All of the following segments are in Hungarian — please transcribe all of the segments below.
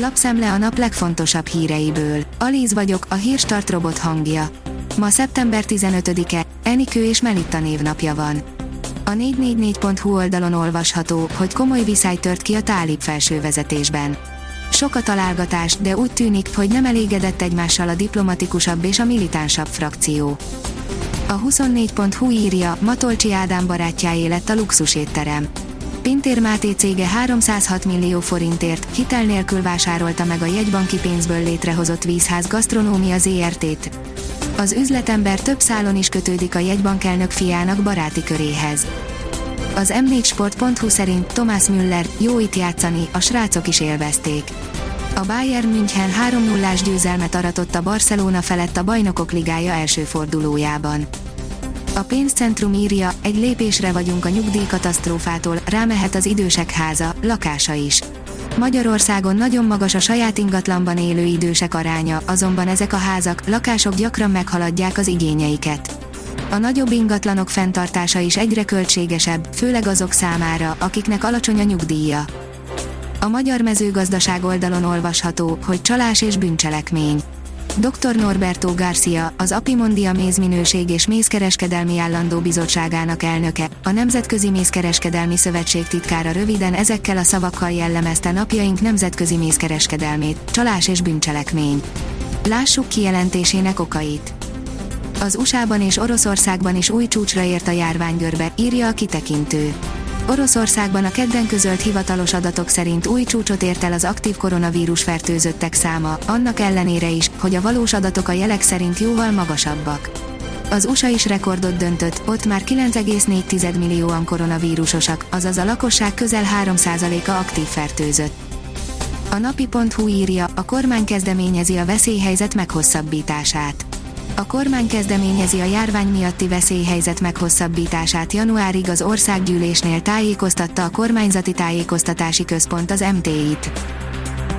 Lapszemle a nap legfontosabb híreiből. Alíz vagyok, a hírstart robot hangja. Ma szeptember 15-e, Enikő és Melitta névnapja van. A 444.hu oldalon olvasható, hogy komoly viszály tört ki a tálib felsővezetésben. Sok a találgatás, de úgy tűnik, hogy nem elégedett egymással a diplomatikusabb és a militánsabb frakció. A 24.hu írja, Matolcsi Ádám barátjáé lett a luxusétterem. Pintér Máté cége 306 millió forintért, hitel nélkül vásárolta meg a jegybanki pénzből létrehozott vízház gasztronómia ZRT-t. Az üzletember több szálon is kötődik a jegybankelnök fiának baráti köréhez. Az m4sport.hu szerint Thomas Müller, jó itt játszani, a srácok is élvezték. A Bayern München 3-0-ás győzelmet aratott a Barcelona felett a Bajnokok Ligája első fordulójában. A pénzcentrum írja, egy lépésre vagyunk a nyugdíjkatasztrófától, rámehet az idősek háza, lakása is. Magyarországon nagyon magas a saját ingatlanban élő idősek aránya, azonban ezek a házak, lakások gyakran meghaladják az igényeiket. A nagyobb ingatlanok fenntartása is egyre költségesebb, főleg azok számára, akiknek alacsony a nyugdíja. A magyar mezőgazdaság oldalon olvasható, hogy csalás és bűncselekmény. Dr. Norberto Garcia, az Apimondia Mézminőség és Mézkereskedelmi Állandó Bizottságának elnöke, a Nemzetközi Mézkereskedelmi Szövetség titkára röviden ezekkel a szavakkal jellemezte napjaink nemzetközi mézkereskedelmét, csalás és bűncselekmény. Lássuk kijelentésének okait. Az USA-ban és Oroszországban is új csúcsra ért a járványgörbe, írja a kitekintő. Oroszországban a kedden közölt hivatalos adatok szerint új csúcsot ért el az aktív koronavírus fertőzöttek száma, annak ellenére is, hogy a valós adatok a jelek szerint jóval magasabbak. Az USA is rekordot döntött, ott már 9,4 millióan koronavírusosak, azaz a lakosság közel 3%-a aktív fertőzött. A napi.hu írja, a kormány kezdeményezi a veszélyhelyzet meghosszabbítását a kormány kezdeményezi a járvány miatti veszélyhelyzet meghosszabbítását januárig az országgyűlésnél tájékoztatta a kormányzati tájékoztatási központ az MTI-t.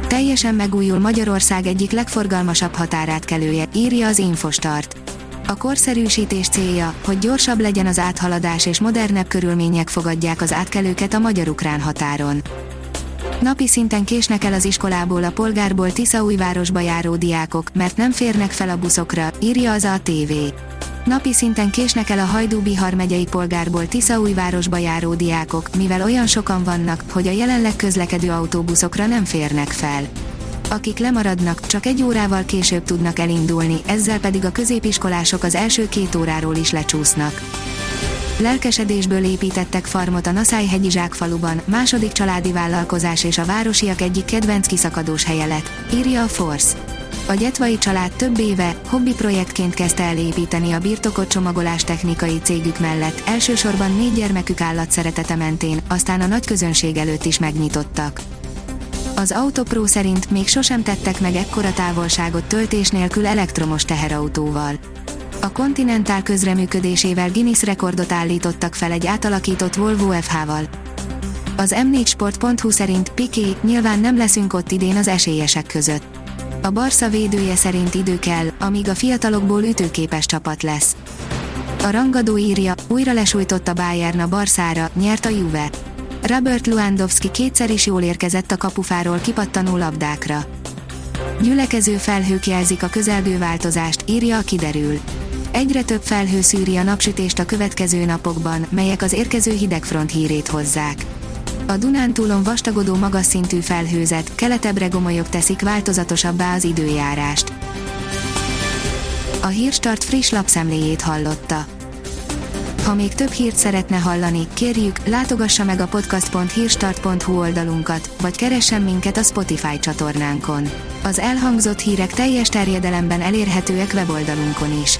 Teljesen megújul Magyarország egyik legforgalmasabb határátkelője, írja az Infostart. A korszerűsítés célja, hogy gyorsabb legyen az áthaladás és modernebb körülmények fogadják az átkelőket a magyar-ukrán határon. Napi szinten késnek el az iskolából a polgárból Tiszaújvárosba járó diákok, mert nem férnek fel a buszokra, írja az ATV. Napi szinten késnek el a Hajdú-Bihar megyei polgárból Tiszaújvárosba járó diákok, mivel olyan sokan vannak, hogy a jelenleg közlekedő autóbuszokra nem férnek fel. Akik lemaradnak, csak egy órával később tudnak elindulni, ezzel pedig a középiskolások az első két óráról is lecsúsznak. Lelkesedésből építettek farmot a Naszály-hegyi zsákfaluban, második családi vállalkozás és a városiak egyik kedvenc kiszakadós helye lett, írja a Force. A Gyetvai család több éve, hobbi projektként kezdte el építeni a birtokot csomagolás technikai cégük mellett, elsősorban négy gyermekük állat szeretete mentén, aztán a nagy közönség előtt is megnyitottak. Az Autopro szerint még sosem tettek meg ekkora távolságot töltés nélkül elektromos teherautóval. A Continental közreműködésével Guinness rekordot állítottak fel egy átalakított Volvo FH-val. Az m4sport.hu szerint Piqué, nyilván nem leszünk ott idén az esélyesek között. A Barca védője szerint idő kell, amíg a fiatalokból ütőképes csapat lesz. A rangadó írja, újra lesújtott a Bayern a Barszára, nyert a Juve. Robert Lewandowski kétszer is jól érkezett a kapufáról kipattanó labdákra. Gyülekező felhők jelzik a közelgő változást, írja a kiderül. Egyre több felhő szűri a napsütést a következő napokban, melyek az érkező hidegfront hírét hozzák. A Dunántúlon vastagodó magas szintű felhőzet, keletebbre gomolyok teszik változatosabbá az időjárást. A Hírstart friss lapszemléjét hallotta. Ha még több hírt szeretne hallani, kérjük, látogassa meg a podcast.hírstart.hu oldalunkat, vagy keressen minket a Spotify csatornánkon. Az elhangzott hírek teljes terjedelemben elérhetőek weboldalunkon is.